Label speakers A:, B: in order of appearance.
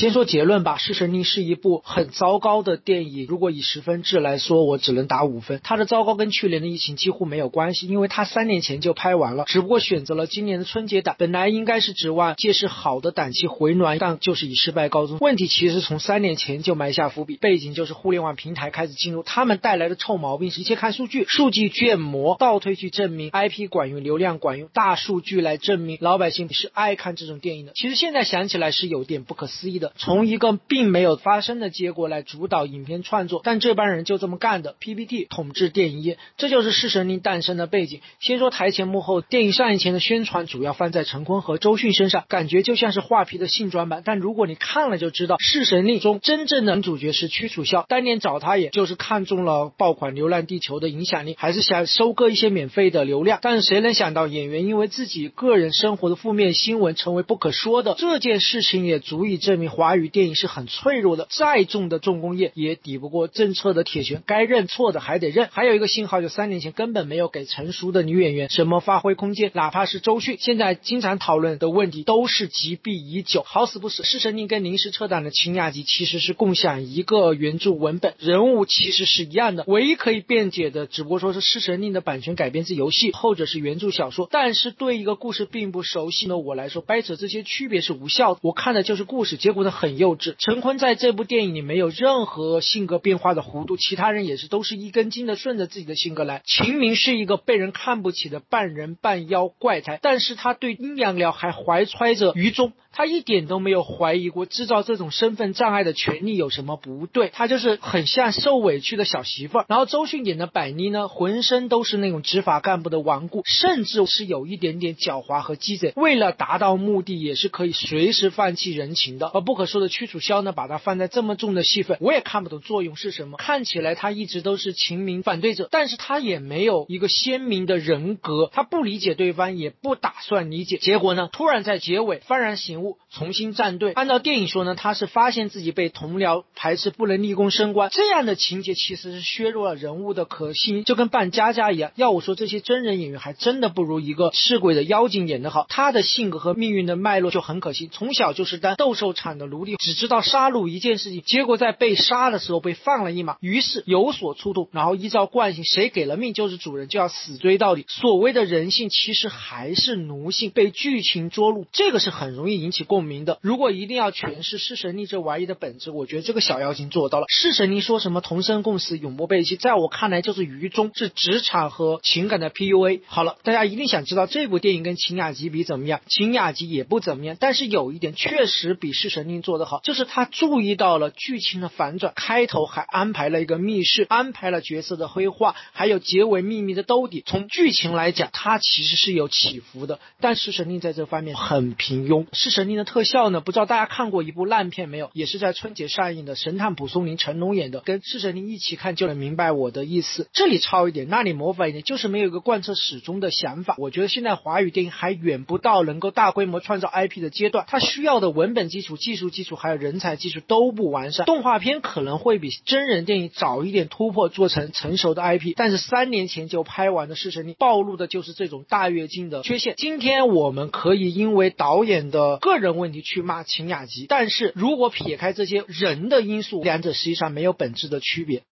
A: 先说结论吧，《侍神令》是一部很糟糕的电影。如果以十分制来说，我只能打五分。它的糟糕跟去年的疫情几乎没有关系，因为它三年前就拍完了，只不过选择了今年的春节档。本来应该是指望借势好的档期回暖，但就是以失败告终。问题其实从三年前就埋下伏笔，背景就是互联网平台开始进入，他们带来的臭毛病是一切看数据，数据建模，倒推去证明 IP 管用，流量管用，大数据来证明老百姓是爱看这种电影的。其实现在想起来是有点不可思议的，从一个并没有发生的结果来主导影片创作，但这帮人就这么干的。PPT 统治电影业，这就是《侍神令》诞生的背景。先说台前幕后，电影上映前的宣传主要放在陈坤和周迅身上，感觉就像是画皮的性转版。但如果你看了就知道，《侍神令》中真正的男主角是屈楚萧，当年找他也就是看中了爆款《流浪地球》的影响力，还是想收割一些免费的流量。但谁能想到，演员因为自己个人生活的负面新闻成为不可说的这件事情，也足以证明华语电影是很脆弱的。再重的重工业也抵不过政策的铁拳，该认错的还得认。还有一个信号，就三年前根本没有给成熟的女演员什么发挥空间，哪怕是周迅，现在经常讨论的问题都是积弊已久。好死不死，《侍神令》跟临时撤档的《秦雅集》其实是共享一个原著文本，人物其实是一样的，唯一可以辩解的，只不过说是《侍神令》的版权改编自游戏，后者是原著小说。但是对一个故事并不熟悉的我来说，掰扯这些区别是无效的。我看的就是故事，结果说的很幼稚。陈坤在这部电影里没有任何性格变化的弧度，其他人也是都是一根筋的顺着自己的性格来。秦明是一个被人看不起的半人半妖怪胎，但是他对阴阳寮还怀揣着愚忠。他一点都没有怀疑过制造这种身份障碍的权利有什么不对，他就是很像受委屈的小媳妇儿。然后周迅演的百妮呢，浑身都是那种执法干部的顽固，甚至是有一点点狡猾和鸡贼。为了达到目的，也是可以随时放弃人情的。而不不可说的屈楚萧呢，把他放在这么重的戏份，我也看不懂作用是什么。看起来他一直都是秦明反对者，但是他也没有一个鲜明的人格，他不理解对方，也不打算理解。结果呢，突然在结尾幡然醒悟。重新站队。按照电影说呢，他是发现自己被同僚排斥，不能立功升官。这样的情节其实是削弱了人物的可信，就跟扮家家一样。要我说，这些真人演员还真的不如一个赤鬼的妖精演得好。他的性格和命运的脉络就很可信，从小就是当斗兽场的奴隶，只知道杀戮一件事情，结果在被杀的时候被放了一马，于是有所触动，然后依照惯性，谁给了命就是主人，就要死追到底。所谓的人性，其实还是奴性，被剧情捉弄，这个是很容易引起。共鸣的，如果一定要诠释弑神令这玩意的本质，我觉得这个小妖精做到了。弑神令说什么同生共死，永不背弃，在我看来就是愚忠，是职场和情感的 PUA。好了，大家一定想知道这部电影跟秦雅集比怎么样？秦雅集也不怎么样，但是有一点确实比弑神令做得好，就是他注意到了剧情的反转，开头还安排了一个密室，安排了角色的黑化，还有结尾秘密的兜底。从剧情来讲，它其实是有起伏的，但是神令在这方面很平庸。是神令。的特效呢？不知道大家看过一部烂片没有？也是在春节上映的《神探蒲松龄》，成龙演的，跟《侍神令》一起看就能明白我的意思。这里抄一点，那里模仿一点，就是没有一个贯彻始终的想法。我觉得现在华语电影还远不到能够大规模创造 IP 的阶段，它需要的文本基础、技术技术基础还有人才技术都不完善。动画片可能会比真人电影早一点突破，做成成熟的 IP，但是三年前就拍完的《侍神令》暴露的就是这种大跃进的缺陷。今天我们可以因为导演的个人。问题去骂秦雅集，但是如果撇开这些人的因素，两者实际上没有本质的区别。